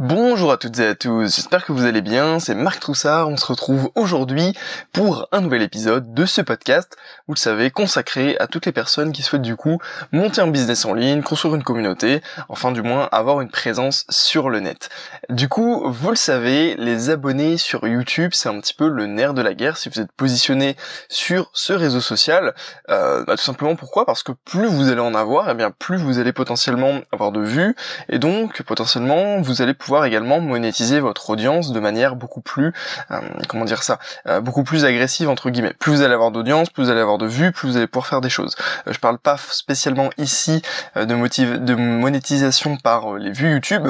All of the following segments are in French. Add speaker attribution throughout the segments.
Speaker 1: Bonjour à toutes et à tous, j'espère que vous allez bien, c'est Marc Troussard, on se retrouve aujourd'hui pour un nouvel épisode de ce podcast, vous le savez, consacré à toutes les personnes qui souhaitent du coup monter un business en ligne, construire une communauté, enfin du moins avoir une présence sur le net. Du coup, vous le savez, les abonnés sur YouTube, c'est un petit peu le nerf de la guerre si vous êtes positionné sur ce réseau social, euh, bah, tout simplement pourquoi? Parce que plus vous allez en avoir, et eh bien plus vous allez potentiellement avoir de vues, et donc potentiellement vous allez pouvoir également monétiser votre audience de manière beaucoup plus, euh, comment dire ça, euh, beaucoup plus agressive entre guillemets. Plus vous allez avoir d'audience, plus vous allez avoir de vues, plus vous allez pouvoir faire des choses. Euh, je parle pas spécialement ici de, motive, de monétisation par les vues YouTube,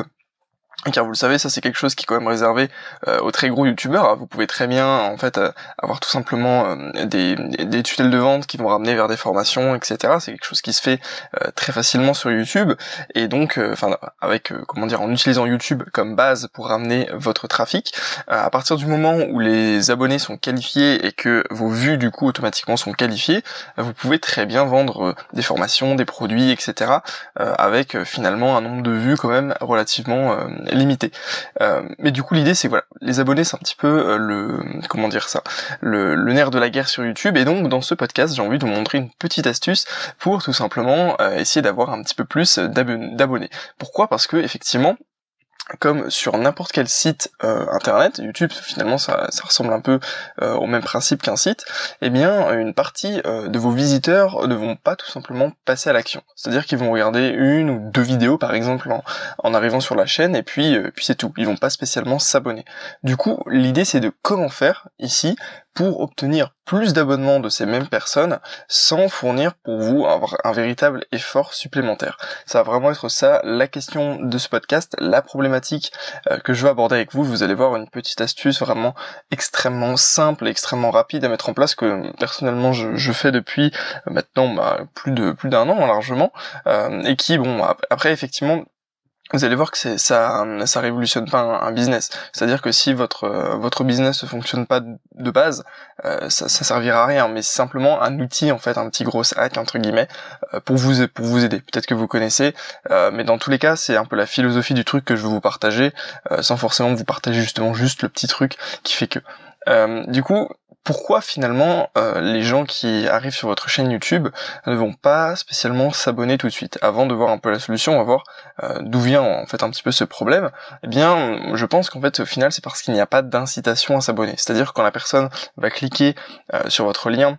Speaker 1: car vous le savez, ça c'est quelque chose qui est quand même réservé euh, aux très gros youtubeurs. Hein. Vous pouvez très bien en fait euh, avoir tout simplement euh, des, des, tutelles de vente qui vont ramener vers des formations, etc. C'est quelque chose qui se fait très facilement sur YouTube et donc, enfin avec comment dire, en utilisant YouTube comme base pour ramener votre trafic. à partir du moment où les abonnés sont qualifiés et que vos vues du coup automatiquement sont qualifiées, vous pouvez très bien vendre des formations, des produits, etc. avec finalement un nombre de vues quand même relativement limité. Euh, mais du coup l'idée c'est voilà, les abonnés c'est un petit peu euh, le comment dire ça, le, nerf de la guerre sur YouTube et donc dans ce podcast j'ai envie de vous montrer une petite astuce pour tout simplement euh, essayer d'avoir un petit peu plus d'abonnés. Pourquoi? Parce que effectivement comme sur n'importe quel site euh, internet, YouTube finalement ça, ressemble un peu euh, au même principe qu'un site, eh bien une partie euh, de vos visiteurs ne vont pas tout simplement passer à l'action. C'est-à-dire qu'ils vont regarder une ou deux vidéos par exemple en, en arrivant sur la chaîne et puis puis c'est tout. Ils vont pas spécialement s'abonner. Du coup l'idée c'est de comment faire ici pour obtenir plus d'abonnements de ces mêmes personnes sans fournir pour vous un, véritable effort supplémentaire. Ça va vraiment être ça la question de ce podcast, la problématique euh, que je veux aborder avec vous. Vous allez voir une petite astuce vraiment extrêmement simple, extrêmement rapide à mettre en place que personnellement je, je fais depuis euh, maintenant bah, plus de plus d'un an largement euh, et qui bon après effectivement vous allez voir que c'est ça ça révolutionne pas un, business. C'est à dire que si votre euh, votre business ne fonctionne pas de base euh, ça, ça servira à rien. Mais c'est simplement un outil en fait un petit gros hack entre guillemets euh, pour vous pour vous aider. Peut-être que vous connaissez mais dans tous les cas c'est un peu la philosophie du truc que je veux vous partager sans forcément vous partager justement juste le petit truc qui fait que du coup pourquoi finalement euh, les gens qui arrivent sur votre chaîne YouTube ne vont pas spécialement s'abonner tout de suite? Avant de voir un peu la solution, on va voir euh, d'où vient en fait un petit peu ce problème. Eh bien, je pense qu'en fait au final c'est parce qu'il n'y a pas d'incitation à s'abonner. C'est-à-dire quand la personne va cliquer euh, sur votre lien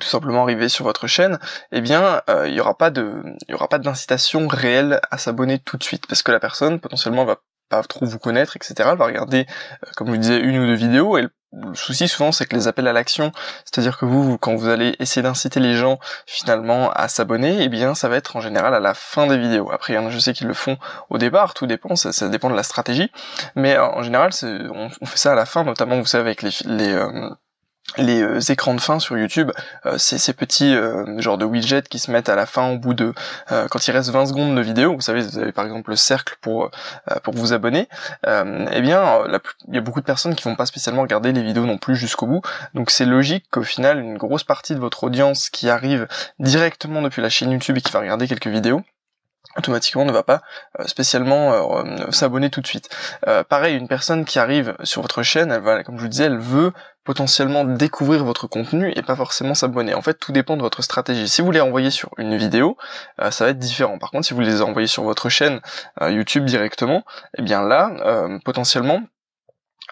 Speaker 1: tout simplement arriver sur votre chaîne, eh bien, il n'y aura pas de, il y aura pas d'incitation réelle à s'abonner tout de suite, parce que la personne potentiellement va pas trop vous connaître, etc. Elle va regarder, comme je vous disais, une ou deux vidéos, elle le souci souvent c'est que les appels à l'action, c'est-à-dire que vous, quand vous allez essayer d'inciter les gens finalement à s'abonner, eh bien ça va être en général à la fin des vidéos. Après, je sais qu'ils le font au départ, tout dépend, ça, dépend de la stratégie, mais en général on, fait ça à la fin, notamment vous savez avec les, les euh, les euh, écrans de fin sur YouTube, euh, c'est ces petits euh, genres de widgets qui se mettent à la fin au bout de quand il reste 20 secondes de vidéo, vous savez vous avez par exemple le cercle pour pour vous abonner, eh bien il y a beaucoup de personnes qui vont pas spécialement regarder les vidéos non plus jusqu'au bout, donc c'est logique qu'au final une grosse partie de votre audience qui arrive directement depuis la chaîne YouTube et qui va regarder quelques vidéos, automatiquement ne va pas euh, spécialement euh, s'abonner tout de suite. Euh, pareil, une personne qui arrive sur votre chaîne, elle va, comme je vous disais, elle veut potentiellement découvrir votre contenu et pas forcément s'abonner. En fait, tout dépend de votre stratégie. Si vous les envoyez sur une vidéo, ça va être différent. Par contre, si vous les envoyez sur votre chaîne YouTube directement, eh bien là, potentiellement,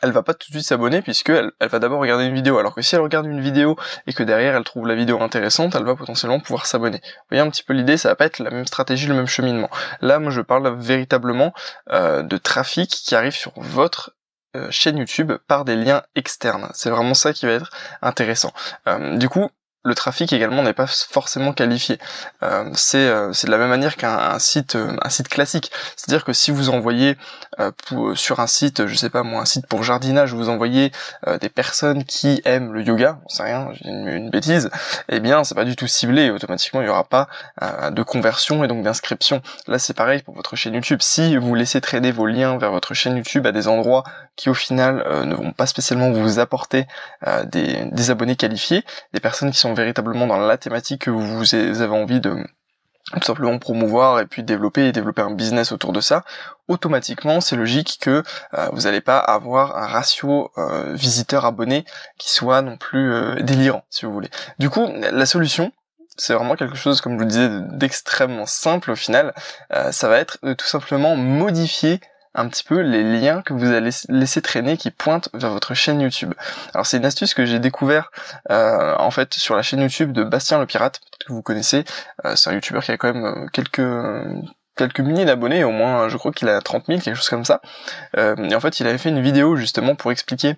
Speaker 1: elle va pas tout de suite s'abonner puisque elle, va d'abord regarder une vidéo. Alors que si elle regarde une vidéo et que derrière elle trouve la vidéo intéressante, elle va potentiellement pouvoir s'abonner. Vous voyez un petit peu l'idée, ça va pas être la même stratégie, le même cheminement. Là, moi je parle véritablement euh, de trafic qui arrive sur votre euh, chaîne YouTube par des liens externes. C'est vraiment ça qui va être intéressant. Euh, du coup, le trafic également n'est pas forcément qualifié. Euh, euh, c'est de la même manière qu'un site euh, site classique. C'est-à-dire que si vous envoyez sur un site, je sais pas moi, un site pour jardinage, vous envoyez des personnes qui aiment le yoga, on sait rien, j'ai une, bêtise, eh bien c'est pas du tout ciblé. automatiquement il n'y aura pas de conversion et donc d'inscription. Là c'est pareil pour votre chaîne YouTube. Si vous laissez traîner vos liens vers votre chaîne YouTube à des endroits qui au final ne vont pas spécialement vous apporter des, des abonnés qualifiés, des personnes qui sont véritablement dans la thématique que vous avez envie de tout simplement promouvoir et puis développer et développer un business autour de ça, automatiquement c'est logique que euh, vous n'allez pas avoir un ratio euh, visiteur abonné qui soit non plus euh, délirant si vous voulez. Du coup la solution c'est vraiment quelque chose, comme je vous le disais, d'extrêmement simple au final. ça va être de tout simplement modifier un petit peu les liens que vous allez laisser traîner qui pointent vers votre chaîne YouTube. Alors c'est une astuce que j'ai découvert euh, en fait sur la chaîne YouTube de Bastien le Pirate, que vous connaissez. Euh, c'est un YouTuber qui a quand même euh, quelques quelques milliers d'abonnés, au moins je crois qu'il a 30 000, quelque chose comme ça. et en fait il avait fait une vidéo justement pour expliquer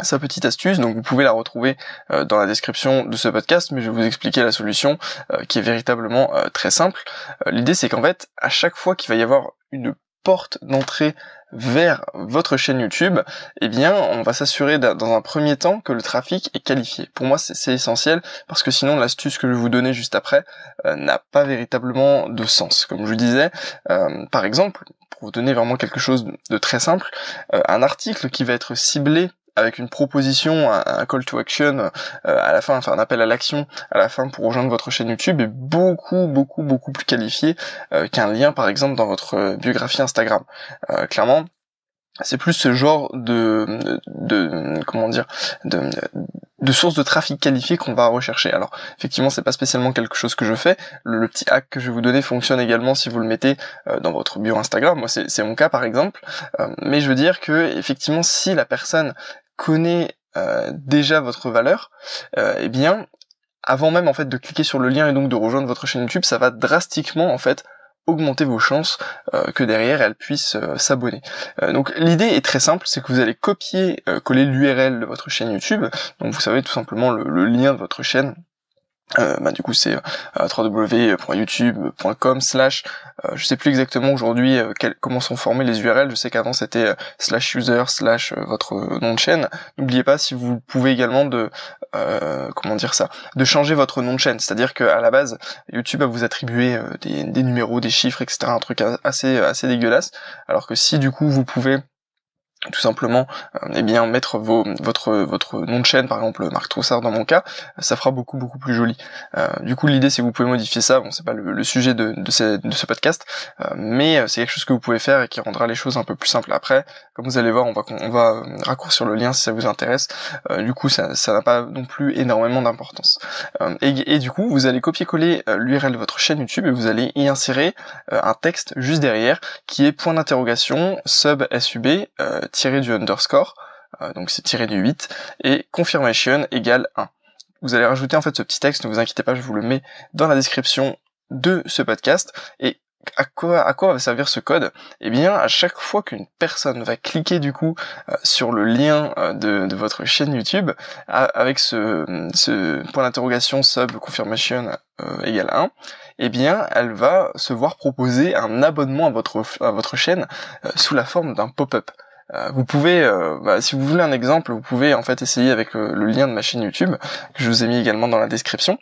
Speaker 1: sa petite astuce, donc vous pouvez la retrouver dans la description de ce podcast, mais je vais vous expliquer la solution qui est véritablement très simple. L'idée c'est qu'en fait, à chaque fois qu'il va y avoir une porte d'entrée vers votre chaîne YouTube, eh bien, on va s'assurer dans un premier temps que le trafic est qualifié. Pour moi, c'est essentiel parce que sinon, l'astuce que je vais vous donner juste après euh, n'a pas véritablement de sens. Comme je disais, euh, par exemple, pour vous donner vraiment quelque chose de très simple, euh, un article qui va être ciblé avec une proposition, un, call to action euh, à la fin, enfin un appel à l'action à la fin pour rejoindre votre chaîne YouTube est beaucoup beaucoup beaucoup plus qualifié euh, qu'un lien par exemple dans votre euh, biographie Instagram. clairement, c'est plus ce genre de, de, comment dire de, de sources de trafic qualifiées qu'on va rechercher. Alors effectivement c'est pas spécialement quelque chose que je fais. Le, petit hack que je vais vous donner fonctionne également si vous le mettez euh, dans votre bio Instagram. Moi c'est mon cas par exemple. Euh, mais je veux dire que effectivement si la personne connaît euh, déjà votre valeur, eh bien avant même en fait de cliquer sur le lien et donc de rejoindre votre chaîne YouTube, ça va drastiquement en fait augmenter vos chances euh, que derrière elle puisse euh, s'abonner. Euh, donc l'idée est très simple, c'est que vous allez copier, coller l'URL de votre chaîne YouTube, donc vous savez tout simplement le lien de votre chaîne euh, bah, du coup c'est euh, www.youtube.com slash euh, je sais plus exactement aujourd'hui euh, comment sont formés les URL je sais qu'avant c'était slash user slash votre nom de chaîne. N'oubliez pas si vous pouvez également de comment dire ça de changer votre nom de chaîne. C'est à dire qu'à la base YouTube va vous attribuer des, des, numéros des chiffres etc un truc assez assez dégueulasse. Alors que si du coup vous pouvez tout simplement euh, eh bien mettre vos, votre votre nom de chaîne par exemple Marc Troussard dans mon cas ça fera beaucoup beaucoup plus joli. Euh, du coup l'idée c'est que vous pouvez modifier ça. Bon c'est pas le, sujet de, de, ce, podcast euh, mais c'est quelque chose que vous pouvez faire et qui rendra les choses un peu plus simples après. Comme vous allez voir on va on va raccourcir le lien si ça vous intéresse. Du coup ça ça n'a pas non plus énormément d'importance. Et, et, du coup vous allez copier coller l'URL de votre chaîne YouTube et vous allez y insérer un texte juste derrière qui est point d'interrogation sub sub tiré du underscore, euh, donc c'est tiré du 8, et confirmation égale 1. Vous allez rajouter en fait ce petit texte, ne vous inquiétez pas, je vous le mets dans la description de ce podcast, et à quoi, à quoi va servir ce code? Eh bien, à chaque fois qu'une personne va cliquer du coup euh, sur le lien euh, de, votre chaîne YouTube avec ce, ce point d'interrogation sub confirmation égale 1, eh bien, elle va se voir proposer un abonnement à votre à votre chaîne sous la forme d'un pop-up. Euh, vous pouvez, euh, bah, si vous voulez un exemple, vous pouvez en fait essayer avec euh, le lien de ma chaîne YouTube que je vous ai mis également dans la description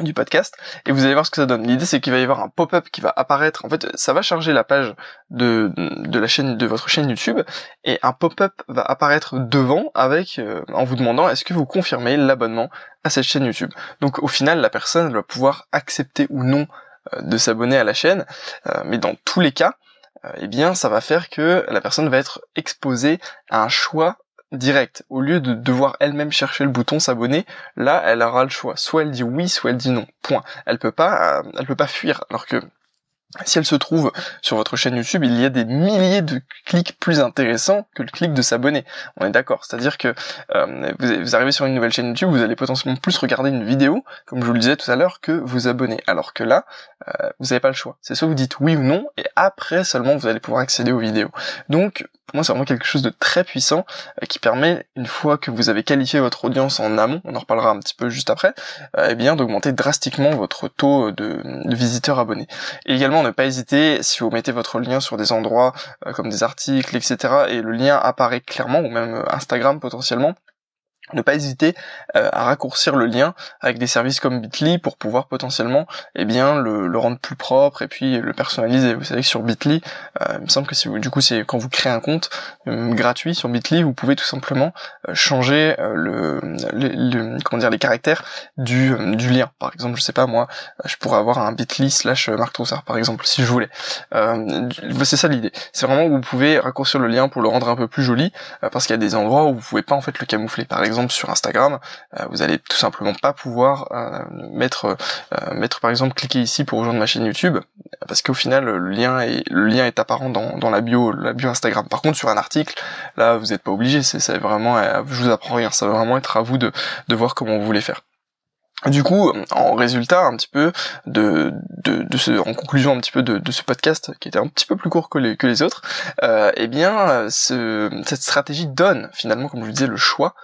Speaker 1: du podcast et vous allez voir ce que ça donne. L'idée c'est qu'il va y avoir un pop-up qui va apparaître. En fait, ça va charger la page de, de la chaîne de votre chaîne YouTube et un pop-up va apparaître devant avec en vous demandant est-ce que vous confirmez l'abonnement à cette chaîne YouTube? Donc au final, la personne va pouvoir accepter ou non de s'abonner à la chaîne, mais dans tous les cas, euh, eh bien ça va faire que la personne va être exposée à un choix direct. Au lieu de devoir elle-même chercher le bouton s'abonner, là elle aura le choix. Soit elle dit oui, soit elle dit non. Point. Elle peut pas, euh, elle peut pas fuir. Alors que si elle se trouve sur votre chaîne YouTube, il y a des milliers de clics plus intéressants que le clic de s'abonner. On est d'accord. C'est-à-dire que euh, vous, arrivez sur une nouvelle chaîne YouTube, vous allez potentiellement plus regarder une vidéo, comme je vous le disais tout à l'heure, que vous abonner. Alors que là, euh, vous n'avez pas le choix. C'est soit vous dites oui ou non, et après seulement vous allez pouvoir accéder aux vidéos. Donc pour moi c'est vraiment quelque chose de très puissant euh, qui permet, une fois que vous avez qualifié votre audience en amont, on en reparlera un petit peu juste après, euh, eh bien d'augmenter drastiquement votre taux de, visiteurs abonnés. Et également ne pas hésiter, si vous mettez votre lien sur des endroits euh, comme des articles, etc., et le lien apparaît clairement, ou même Instagram potentiellement, ne pas hésiter euh, à raccourcir le lien avec des services comme Bitly pour pouvoir potentiellement eh bien le, rendre plus propre et puis le personnaliser. Vous savez que sur Bitly, euh, il me semble que si vous, du coup c'est quand vous créez un compte euh, gratuit sur Bitly, vous pouvez tout simplement changer le, comment dire les caractères du, lien. Par exemple, je sais pas moi, je pourrais avoir un Bitly slash Marc Troussard par exemple si je voulais. c'est ça l'idée. C'est vraiment que vous pouvez raccourcir le lien pour le rendre un peu plus joli parce qu'il y a des endroits où vous pouvez pas en fait le camoufler. Par exemple sur Instagram, euh, vous allez tout simplement pas pouvoir euh, mettre euh, mettre par exemple cliquer ici pour rejoindre ma chaîne YouTube parce qu'au final le lien est le lien est apparent dans, dans la bio la bio Instagram. Par contre sur un article, là vous n'êtes pas obligé, c'est vraiment je vous apprends rien, ça va vraiment être à vous de de voir comment vous voulez faire. Du coup, en résultat un petit peu de, de, ce, en conclusion un petit peu de, ce podcast qui était un petit peu plus court que les, que les autres, euh, eh bien, ce, cette stratégie donne finalement, comme je vous disais, le choix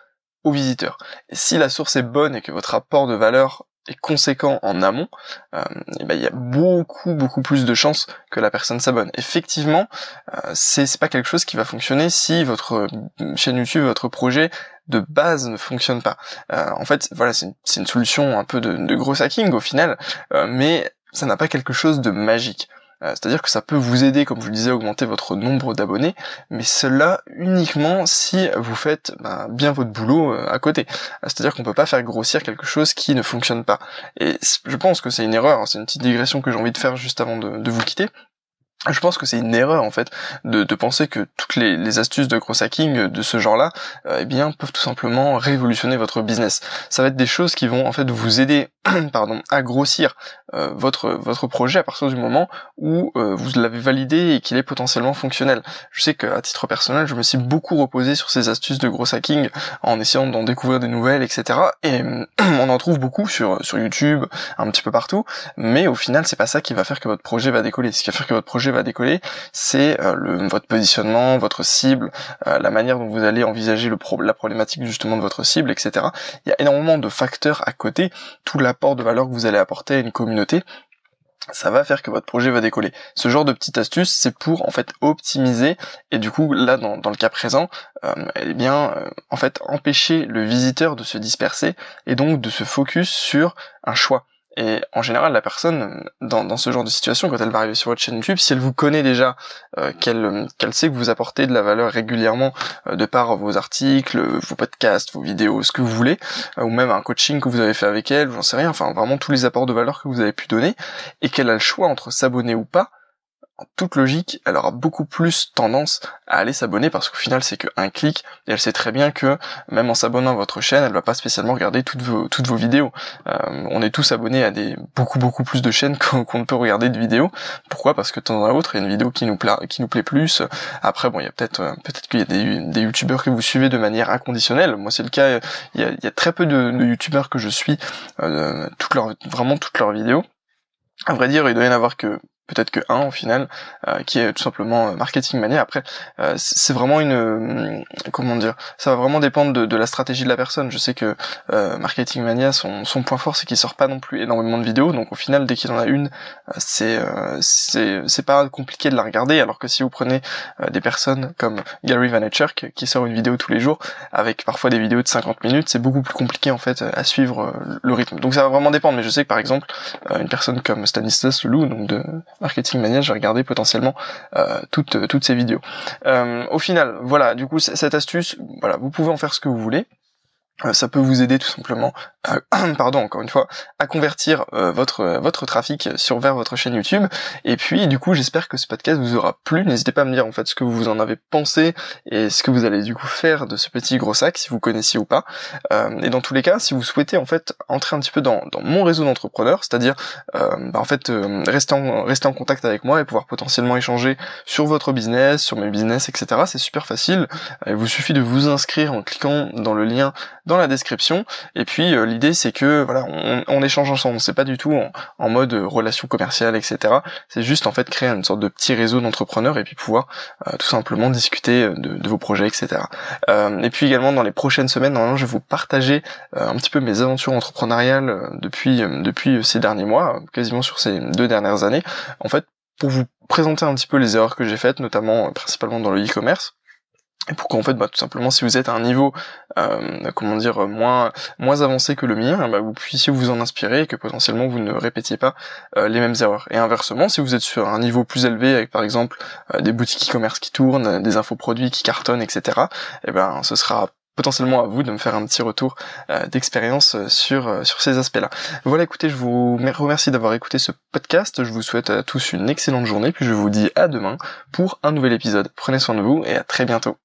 Speaker 1: aux visiteurs. Si la source est bonne et que votre rapport de valeur est conséquent en amont, euh, et ben il y a beaucoup beaucoup plus de chances que la personne s'abonne. Effectivement, euh, c'est pas quelque chose qui va fonctionner si votre chaîne YouTube, votre projet de base ne fonctionne pas. Euh, en fait, voilà, c'est une, solution un peu de, de gros hacking au final, euh, mais ça n'a pas quelque chose de magique. Euh, c'est-à-dire que ça peut vous aider, comme je vous le disais, à augmenter votre nombre d'abonnés, mais cela uniquement si vous faites ben, bien votre boulot euh, à côté. Euh, c'est-à-dire qu'on peut pas faire grossir quelque chose qui ne fonctionne pas. Et je pense que c'est une erreur, hein, c'est une petite digression que j'ai envie de faire juste avant de vous quitter, je pense que c'est une erreur en fait de, de penser que toutes les, les, astuces de gros hacking de ce genre-là, euh, eh bien, peuvent tout simplement révolutionner votre business. Ça va être des choses qui vont en fait vous aider, pardon, à grossir euh, votre votre projet à partir du moment où euh, vous l'avez validé et qu'il est potentiellement fonctionnel. Je sais qu'à titre personnel, je me suis beaucoup reposé sur ces astuces de gros hacking en essayant d'en découvrir des nouvelles, etc. Et on en trouve beaucoup sur sur YouTube, un petit peu partout, mais au final, c'est pas ça qui va faire que votre projet va décoller. Ce qui va faire que votre projet va décoller, c'est euh, votre positionnement, votre cible, euh, la manière dont vous allez envisager la problématique justement de votre cible, etc. Il y a énormément de facteurs à côté, tout l'apport de valeur que vous allez apporter à une communauté ça va faire que votre projet va décoller. Ce genre de petite astuce, c'est pour en fait optimiser et du coup là dans, le cas présent, euh, eh bien en fait empêcher le visiteur de se disperser et donc de se focus sur un choix. Et en général, la personne, dans, dans, ce genre de situation, quand elle va arriver sur votre chaîne YouTube, si elle vous connaît déjà, euh, qu'elle qu'elle sait que vous apportez de la valeur régulièrement euh, de par vos articles, vos podcasts, vos vidéos, ce que vous voulez, euh, ou même un coaching que vous avez fait avec elle, j'en sais rien, enfin vraiment tous les apports de valeur que vous avez pu donner, et qu'elle a le choix entre s'abonner ou pas, toute logique, elle aura beaucoup plus tendance à aller s'abonner parce qu'au final c'est qu'un clic et elle sait très bien que même en s'abonnant à votre chaîne, elle va pas spécialement regarder toutes vos vidéos. Euh, on est tous abonnés à des beaucoup beaucoup plus de chaînes qu'on ne peut regarder de vidéos. Pourquoi? Parce que de temps à autre, il y a une vidéo qui nous plaît qui nous plaît plus. Après bon, il y a peut-être euh, peut-être qu'il y a des, des youtubeurs que vous suivez de manière inconditionnelle. Moi c'est le cas. Il y a, il y a très peu de, de youtubeurs que je suis euh, toutes leurs vraiment toutes leurs vidéos. À vrai dire, il doit y en avoir que peut-être que un au final, euh, qui est tout simplement euh, marketing mania. Après, euh, c'est vraiment une, comment dire, ça va vraiment dépendre de, la stratégie de la personne. Je sais que marketing mania, son, son point fort, c'est qu'il sort pas non plus énormément de vidéos, donc au final, dès qu'il en a une, c'est c'est pas compliqué de la regarder. Alors que si vous prenez des personnes comme Gary Vaynerchuk qui sort une vidéo tous les jours, avec parfois des vidéos de 50 minutes, c'est beaucoup plus compliqué en fait à suivre le rythme. Donc ça va vraiment dépendre. Mais je sais que par exemple, une personne comme Stanislas Leloup, donc de Marketing Mania, j'ai regardé potentiellement euh, toutes toutes ces vidéos. Euh, au final, voilà, du coup cette astuce, voilà, vous pouvez en faire ce que vous voulez. Euh, ça peut vous aider tout simplement, pardon encore une fois, à convertir euh, votre votre trafic sur vers votre chaîne YouTube. Et puis du coup, j'espère que ce podcast vous aura plu. N'hésitez pas à me dire en fait ce que vous en avez pensé et ce que vous allez du coup faire de ce petit gros sac, si vous connaissiez ou pas. Euh, et dans tous les cas, si vous souhaitez en fait entrer un petit peu dans, dans mon réseau d'entrepreneurs, c'est-à-dire bah, en fait rester en rester en contact avec moi et pouvoir potentiellement échanger sur votre business, sur mes business, etc. C'est super facile. Il vous suffit de vous inscrire en cliquant dans le lien dans la description. Et puis euh, l'idée c'est que voilà, on, échange ensemble. C'est pas du tout en, mode relation commerciale, etc. C'est juste en fait créer une sorte de petit réseau d'entrepreneurs et puis pouvoir euh, tout simplement discuter de, vos projets, etc. Euh, et puis également dans les prochaines semaines, normalement, je vais vous partager un petit peu mes aventures entrepreneuriales depuis depuis ces derniers mois, quasiment sur ces deux dernières années. En fait, pour vous présenter un petit peu les erreurs que j'ai faites, notamment principalement dans le e-commerce et pourquoi en fait bah, tout simplement si vous êtes à un niveau euh, comment dire moins moins avancé que le mien bah, vous puissiez vous en inspirer et que potentiellement vous ne répétiez pas euh, les mêmes erreurs et inversement si vous êtes sur un niveau plus élevé avec par exemple euh, des boutiques e-commerce qui tournent des infoproduits qui cartonnent etc et eh ben ce sera potentiellement à vous de me faire un petit retour d'expérience sur sur ces aspects-là. Voilà, écoutez, je vous remercie d'avoir écouté ce podcast. Je vous souhaite à tous une excellente journée, puis je vous dis à demain pour un nouvel épisode. Prenez soin de vous et à très bientôt.